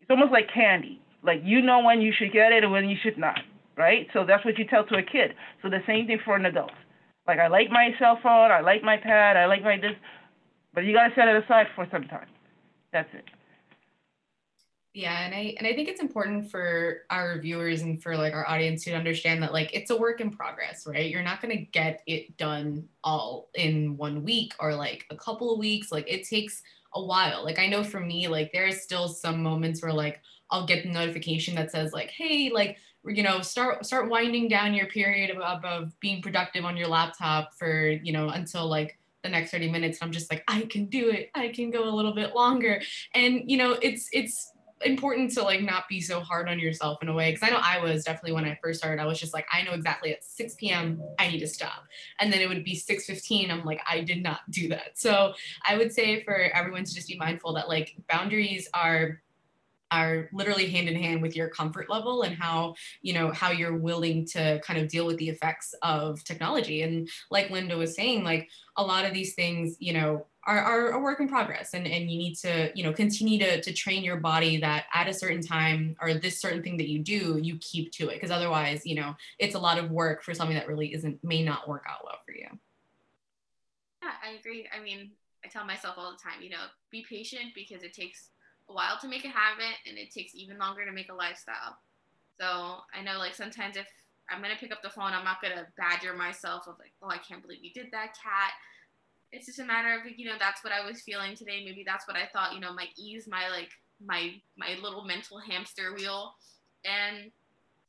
It's almost like candy. Like you know when you should get it and when you should not, right? So that's what you tell to a kid. So the same thing for an adult. Like I like my cell phone, I like my pad, I like my this, but you gotta set it aside for some time. That's it. Yeah, and I and I think it's important for our viewers and for like our audience to understand that like it's a work in progress, right? You're not going to get it done all in one week or like a couple of weeks. Like it takes a while. Like I know for me, like there's still some moments where like I'll get the notification that says like, "Hey, like you know, start start winding down your period of, of, of being productive on your laptop for you know until like the next 30 minutes i'm just like i can do it i can go a little bit longer and you know it's it's important to like not be so hard on yourself in a way because i know i was definitely when i first started i was just like i know exactly at 6 p.m i need to stop. And then it would be 6.15 i'm like i did not do that. So i would say for everyone to just be mindful that like boundaries are are literally hand in hand with your comfort level and how you know how you're willing to kind of deal with the effects of technology. And like linda was saying like a lot of these things you know are, are a work in progress and, and you need to you know continue to, to train your body that at a certain time or this certain thing that you do you keep to it because otherwise you know it's a lot of work for something that really isn't may not work out well for you yeah i agree i mean I tell myself all the time, you know, be patient because it takes a while to make a habit and it takes even longer to make a lifestyle. So I know like sometimes if I'm gonna pick up the phone, I'm not gonna badger myself of like, oh, I can't believe you did that, Kat. It's just a matter of you know that's what I was feeling today. Maybe that's what I thought you know might ease my like my my little mental hamster wheel, and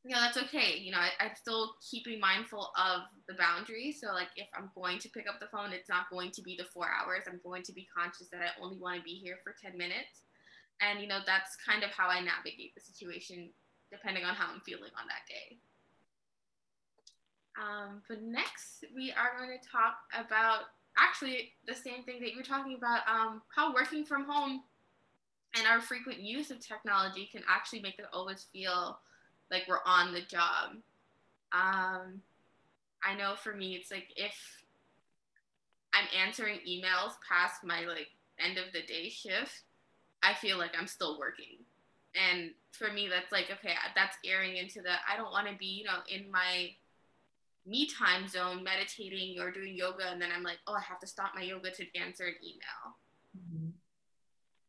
you know that's okay. You know I, I'm still keeping mindful of the boundaries. So like if I'm going to pick up the phone, it's not going to be the four hours. I'm going to be conscious that I only want to be here for ten minutes, and you know that's kind of how I navigate the situation depending on how I'm feeling on that day. Um, but next, we are going to talk about actually the same thing that you're talking about um, how working from home and our frequent use of technology can actually make us always feel like we're on the job. Um, I know for me, it's like if I'm answering emails past my like end of the day shift, I feel like I'm still working. And for me, that's like, okay, that's airing into the, I don't want to be, you know, in my me time zone meditating or doing yoga and then i'm like oh i have to stop my yoga to answer an email.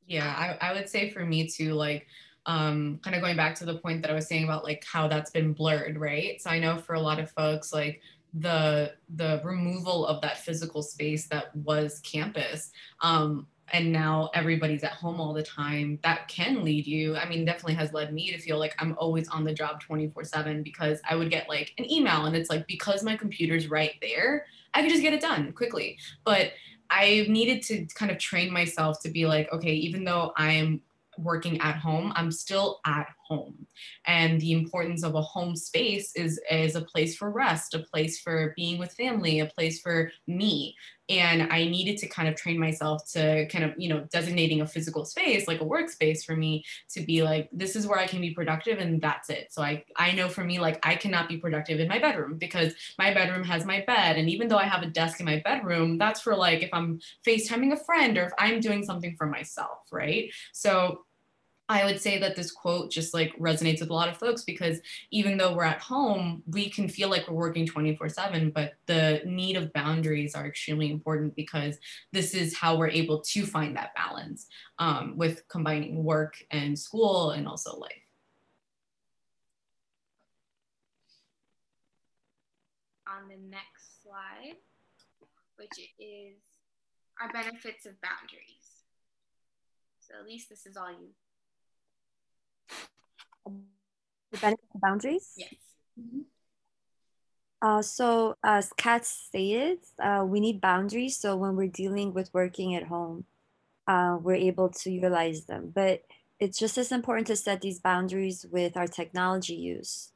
Yeah I, I would say for me too like um, kind of going back to the point that i was saying about like how that's been blurred right? So i know for a lot of folks like the the removal of that physical space that was campus um, and now everybody's at home all the time that can lead you i mean definitely has led me to feel like i'm always on the job 24 7 because i would get like an email and it's like because my computer's right there i could just get it done quickly. But i needed to kind of train myself to be like okay even though i'm working at home i'm still at home. And the importance of a home space is is a place for rest a place for being with family a place for me and i needed to kind of train myself to kind of you know designating a physical space like a workspace for me to be like this is where i can be productive and that's it. So i i know for me like i cannot be productive in my bedroom because my bedroom has my bed. And even though i have a desk in my bedroom that's for like if i'm facetiming a friend or if i'm doing something for myself right? So I would say that this quote just like resonates with a lot of folks because even though we're at home, we can feel like we're working 24 7, but the need of boundaries are extremely important because this is how we're able to find that balance um, with combining work and school and also life. On the next slide, which is our benefits of boundaries. So Elise this is all you the benefits of boundaries? Yes. Mm-hmm. Uh, so as Kat stated, uh, we need boundaries. So when we're dealing with working at home, uh, we're able to utilize them. But it's just as important to set these boundaries with our technology use.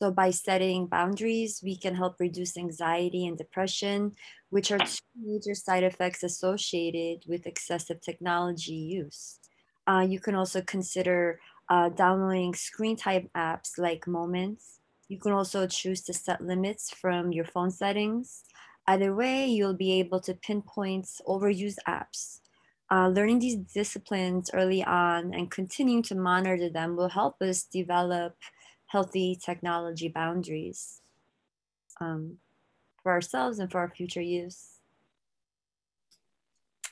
So by setting boundaries, we can help reduce anxiety and depression, which are two major side effects associated with excessive technology use. Uh, you can also consider uh, downloading screen type apps like Moments. You can also choose to set limits from your phone settings. Either way, you'll be able to pinpoint overused apps. Uh, learning these disciplines early on and continuing to monitor them will help us develop healthy technology boundaries um, for ourselves and for our future use.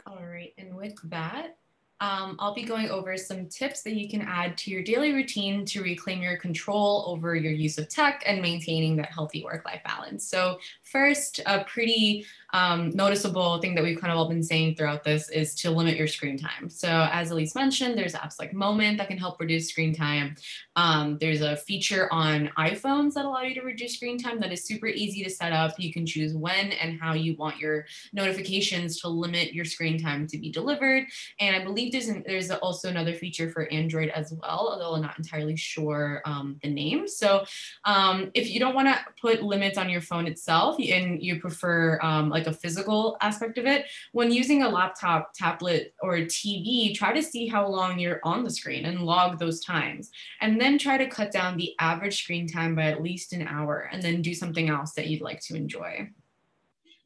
All right, and with that, um, I'll be going over some tips that you can add to your daily routine to reclaim your control over your use of tech and maintaining that healthy work life balance. So, first, a pretty um, noticeable thing that we've kind of all been saying throughout this is to limit your screen time. So, as Elise mentioned, there's apps like Moment that can help reduce screen time. Um, there's a feature on iPhones that allow you to reduce screen time that is super easy to set up. You can choose when and how you want your notifications to limit your screen time to be delivered. And I believe there's, an, there's also another feature for Android as well, although I'm not entirely sure um, the name. So, um, if you don't want to put limits on your phone itself and you prefer um, like a physical aspect of it, when using a laptop, tablet, or TV, try to see how long you're on the screen and log those times. And then try to cut down the average screen time by at least an hour and then do something else that you'd like to enjoy.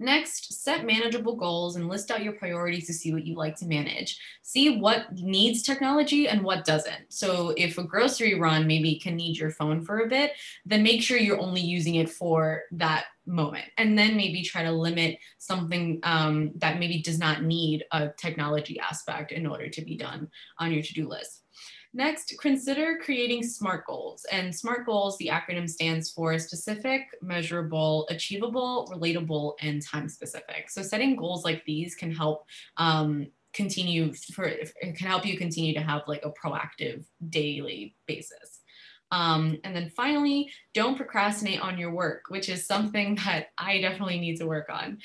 Next, set manageable goals and list out your priorities to see what you like to manage. See what needs technology and what doesn't. So if a grocery run maybe can need your phone for a bit, then make sure you're only using it for that moment and then maybe try to limit something um, that maybe does not need a technology aspect in order to be done on your to-do list Next, consider creating SMART goals. And SMART goals, the acronym stands for specific, measurable, achievable, relatable, and time specific. So setting goals like these can help um, continue for, it can help you continue to have like a proactive daily basis. Um, and then finally, don't procrastinate on your work, which is something that I definitely need to work on.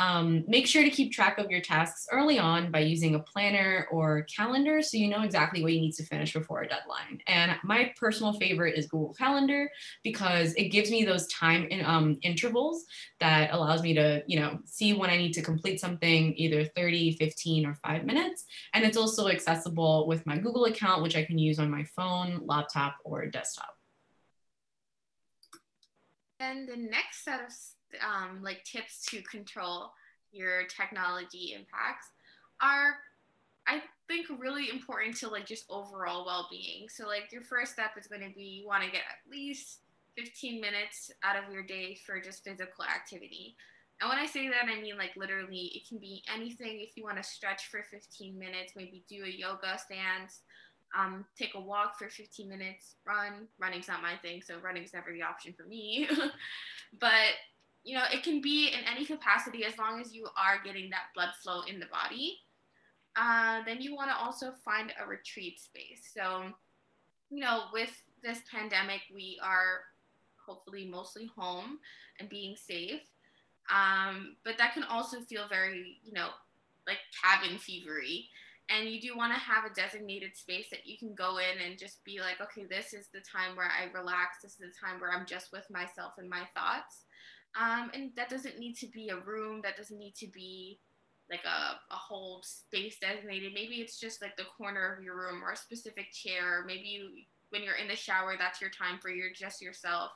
Um, make sure to keep track of your tasks early on by using a planner or calendar so you know exactly what you need to finish before a deadline. And my personal favorite is Google Calendar because it gives me those time in, um, intervals that allows me to, you know, see when I need to complete something either 30, 15, or five minutes. And it's also accessible with my Google account, which I can use on my phone, laptop, or desktop. And the next set of um, like tips to control your technology impacts are I think really important to like just overall well-being. So like your first step is going to be you want to get at least 15 minutes out of your day for just physical activity. And when I say that, I mean like literally, it can be anything. If you want to stretch for 15 minutes, maybe do a yoga stance, um, take a walk for 15 minutes, run. Running's not my thing, so running's never the option for me. but you know, it can be in any capacity as long as you are getting that blood flow in the body. Uh, then you want to also find a retreat space. So, you know, with this pandemic, we are hopefully mostly home and being safe. Um, but that can also feel very, you know, like cabin fevery. And you do want to have a designated space that you can go in and just be like, okay, this is the time where I relax. This is the time where I'm just with myself and my thoughts. Um, and that doesn't need to be a room, that doesn't need to be like a, a whole space designated. Maybe it's just like the corner of your room or a specific chair. Maybe you, when you're in the shower, that's your time for your just yourself.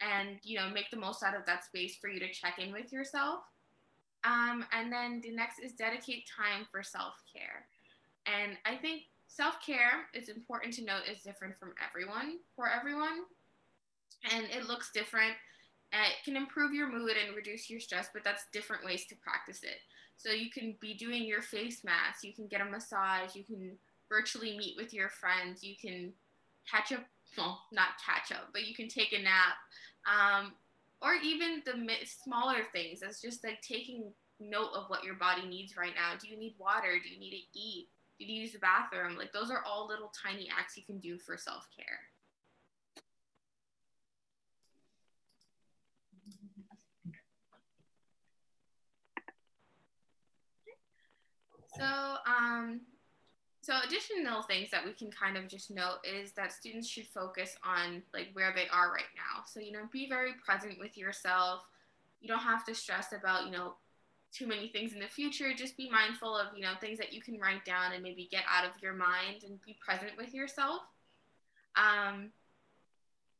And you know, make the most out of that space for you to check in with yourself. Um, and then the next is dedicate time for self care. And I think self care is important to note is different from everyone for everyone, and it looks different it can improve your mood and reduce your stress, but that's different ways to practice it. So you can be doing your face mask, you can get a massage, you can virtually meet with your friends, you can catch up, well, not catch up, but you can take a nap. Um, or even the smaller things, that's just like taking note of what your body needs right now. Do you need water? Do you need to eat? Do you use the bathroom? Like those are all little tiny acts you can do for self care. So, um, so additional things that we can kind of just note is that students should focus on like where they are right now. So, you know, be very present with yourself. You don't have to stress about, you know, too many things in the future. Just be mindful of, you know, things that you can write down and maybe get out of your mind and be present with yourself. Um,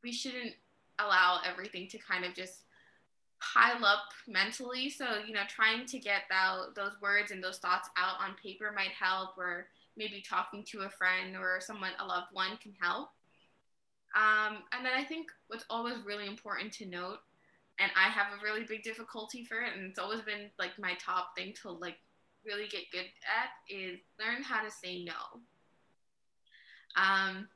we shouldn't allow everything to kind of just pile up mentally. So, you know, trying to get that, those words and those thoughts out on paper might help, or maybe talking to a friend or someone, a loved one can help. Um, and then I think what's always really important to note, and I have a really big difficulty for it, and it's always been like my top thing to like really get good at, is learn how to say no. Um,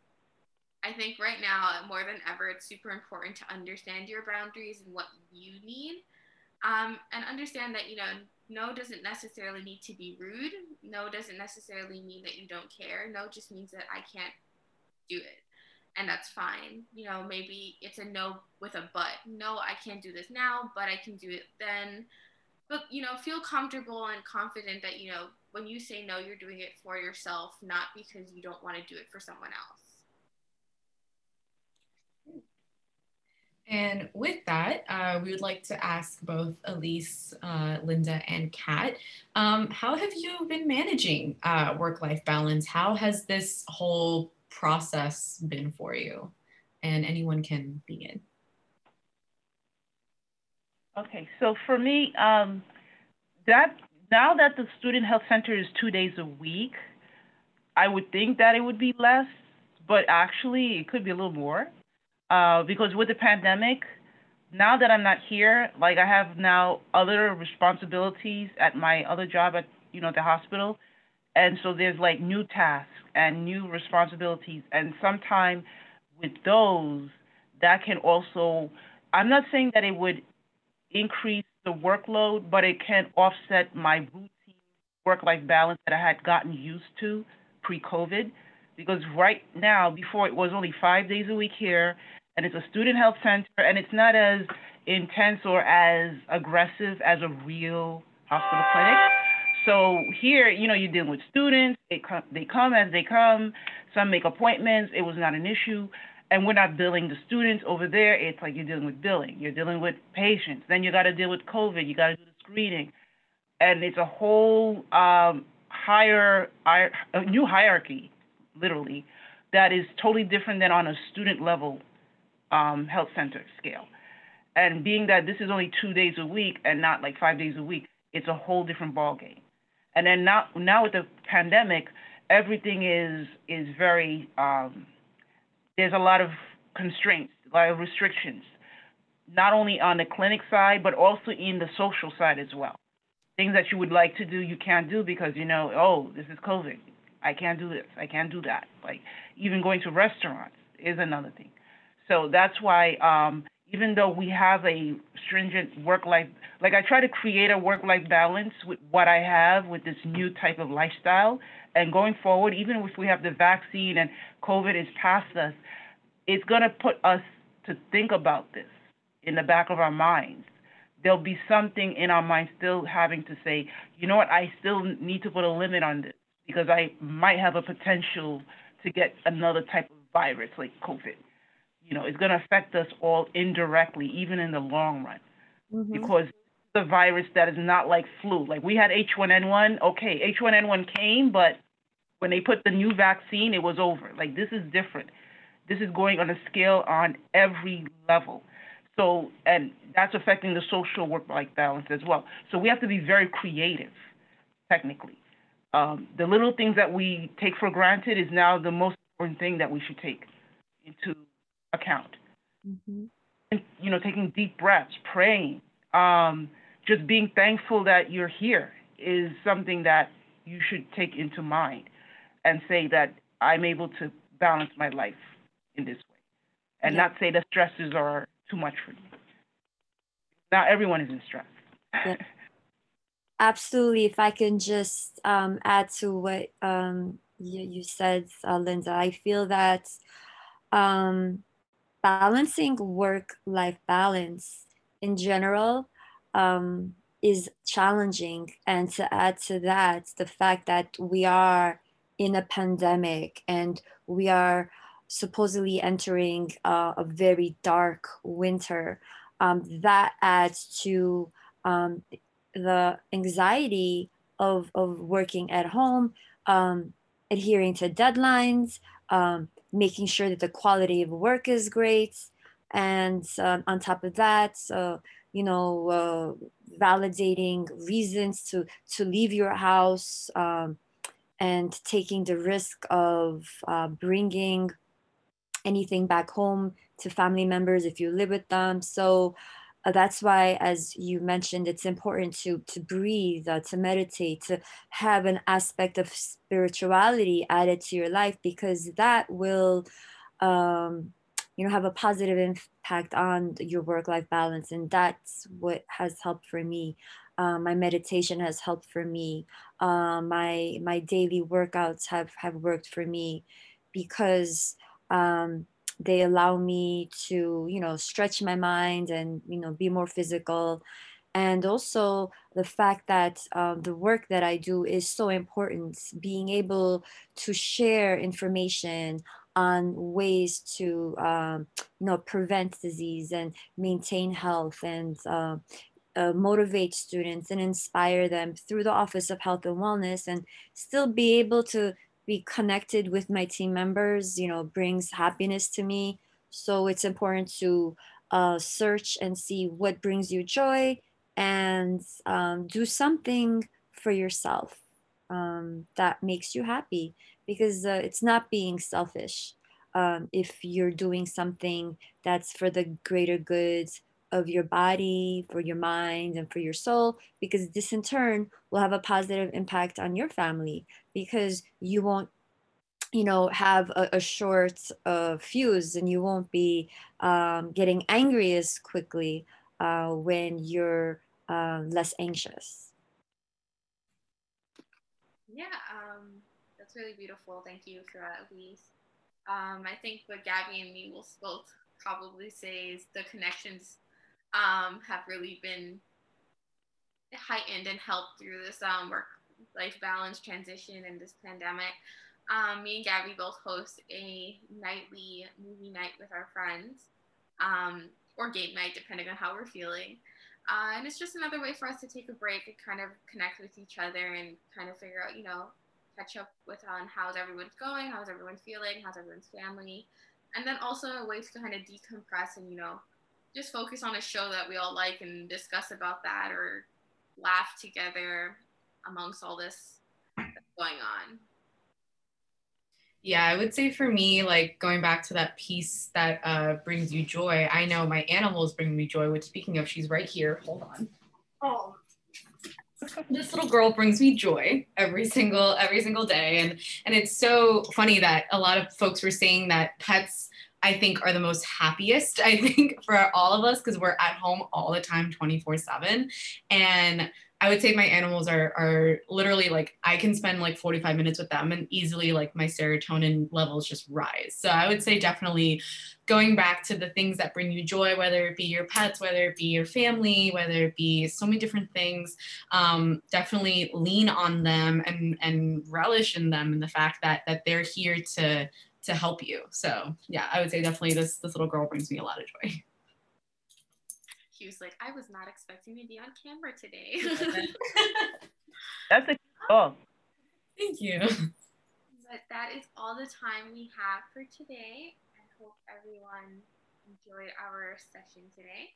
I think right now, more than ever, it's super important to understand your boundaries and what you need. Um, and understand that, you know, no doesn't necessarily need to be rude. No doesn't necessarily mean that you don't care. No just means that I can't do it. And that's fine. You know, maybe it's a no with a but. No, I can't do this now, but I can do it then. But, you know, feel comfortable and confident that, you know, when you say no, you're doing it for yourself, not because you don't want to do it for someone else. And with that, uh, we would like to ask both Elise, uh, Linda, and Kat, um, how have you been managing uh, work-life balance? How has this whole process been for you? And anyone can begin. Okay, so for me, um, that now that the Student Health Center is two days a week, I would think that it would be less, but actually it could be a little more uh, because with the pandemic, now that I'm not here, like I have now other responsibilities at my other job at you know the hospital, and so there's like new tasks and new responsibilities, and sometimes with those, that can also. I'm not saying that it would increase the workload, but it can offset my routine work-life balance that I had gotten used to pre-COVID. Because right now, before it was only five days a week here, and it's a student health center, and it's not as intense or as aggressive as a real hospital clinic. So here, you know, you're dealing with students. They come, they come as they come. Some make appointments. It was not an issue, and we're not billing the students over there. It's like you're dealing with billing. You're dealing with patients. Then you got to deal with COVID. You got to do the screening, and it's a whole um, higher, a new hierarchy, literally, that is totally different than on a student level um, health center scale. And being that this is only two days a week and not like five days a week, it's a whole different ballgame. And then now, now with the pandemic, everything is is very um, there's a lot of constraints, a lot of restrictions, not only on the clinic side but also in the social side as well. Things that you would like to do, you can't do because you know, oh, this is COVID. I can't do this. I can't do that. Like even going to restaurants is another thing. So that's why, um, even though we have a stringent work life, like I try to create a work life balance with what I have with this new type of lifestyle. And going forward, even if we have the vaccine and COVID is past us, it's going to put us to think about this in the back of our minds. There'll be something in our minds still having to say, you know what, I still need to put a limit on this because I might have a potential to get another type of virus like COVID you know, it's going to affect us all indirectly, even in the long run, mm-hmm. because the virus that is not like flu. Like we had H1N1. Okay, H1N1 came, but when they put the new vaccine, it was over. Like this is different. This is going on a scale on every level. So, and that's affecting the social work-life balance as well. So we have to be very creative, technically. Um, the little things that we take for granted is now the most important thing that we should take into account. Mm-hmm. And, you know, taking deep breaths, praying, um, just being thankful that you're here is something that you should take into mind and say that I'm able to balance my life in this way and yeah. not say the stresses are too much for me. Not everyone is in stress. Yeah. Absolutely. If I can just um, add to what um, you, you, said, uh, Linda, I feel that um, balancing work life balance in general um, is challenging. And to add to that, the fact that we are in a pandemic and we are supposedly entering uh, a very dark winter, um, that adds to um, the anxiety of, of working at home, um, adhering to deadlines, um, making sure that the quality of work is great. And um, on top of that, uh, you know, uh, validating reasons to, to leave your house um, and taking the risk of uh, bringing anything back home to family members if you live with them. So that's why, as you mentioned, it's important to to breathe, uh, to meditate, to have an aspect of spirituality added to your life because that will, um, you know, have a positive impact on your work life balance, and that's what has helped for me. Uh, my meditation has helped for me. Uh, my my daily workouts have have worked for me because. Um, they allow me to you know stretch my mind and you know be more physical. And also the fact that um, the work that i do is so important being able to share information on ways to um, you know prevent disease and maintain health and uh, uh, motivate students and inspire them through the office of health and wellness and still be able to be connected with my team members you know brings happiness to me. So it's important to uh, search and see what brings you joy and um, do something for yourself um, that makes you happy. Because uh, it's not being selfish um, if you're doing something that's for the greater good of your body, for your mind, and for your soul, because this in turn will have a positive impact on your family because you won't you know have a, a short uh, fuse and you won't be um, getting angry as quickly uh, when you're uh, less anxious. Yeah um, that's really beautiful. Thank you for that elise. Um, i think what gabby and me will both probably say is the connections um, have really been heightened and helped through this um, work life balance transition and this pandemic um, me and Gabby both host a nightly movie night with our friends, um, or game night, depending on how we're feeling. Uh, and it's just another way for us to take a break and kind of connect with each other and kind of figure out, you know, catch up with on how's everyone's going, how's everyone feeling, how's everyone's family, and then also a way to kind of decompress and you know, just focus on a show that we all like and discuss about that or laugh together amongst all this going on. Yeah, I would say for me, like going back to that piece that uh, brings you joy, I know my animals bring me joy, which speaking of, she's right here. Hold on. Oh. This little girl brings me joy every single every single day and and it's so funny that a lot of folks were saying that pets I think are the most happiest I think for all of us because we're at home all the time 24/7 and I would say my animals are are literally like I can spend like 45 minutes with them and easily like my serotonin levels just rise. So I would say definitely going back to the things that bring you joy, whether it be your pets, whether it be your family, whether it be so many different things, um, definitely lean on them and and relish in them and the fact that that they're here to to help you. So yeah, I would say definitely this this little girl brings me a lot of joy he was like, I was not expecting to be on camera today. That's a cool. Thank you. But that is all the time we have for today. I hope everyone enjoyed our session today.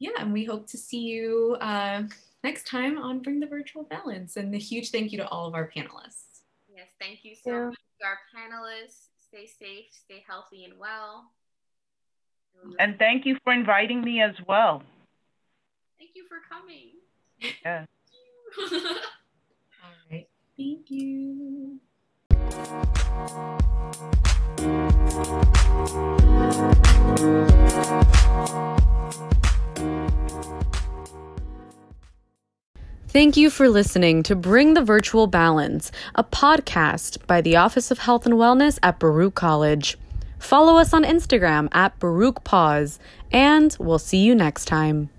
Yeah, and we hope to see you uh, next time on Bring the Virtual Balance. And a huge thank you to all of our panelists. Yes, thank you so yeah. much to our panelists. Stay safe, stay healthy and well. And thank you for inviting me as well. Thank you for coming. Yeah. All right. Thank you. Thank you for listening to Bring the Virtual Balance, a podcast by the Office of Health and Wellness at Baruch College. Follow us on Instagram at Baruch Pause, and we'll see you next time.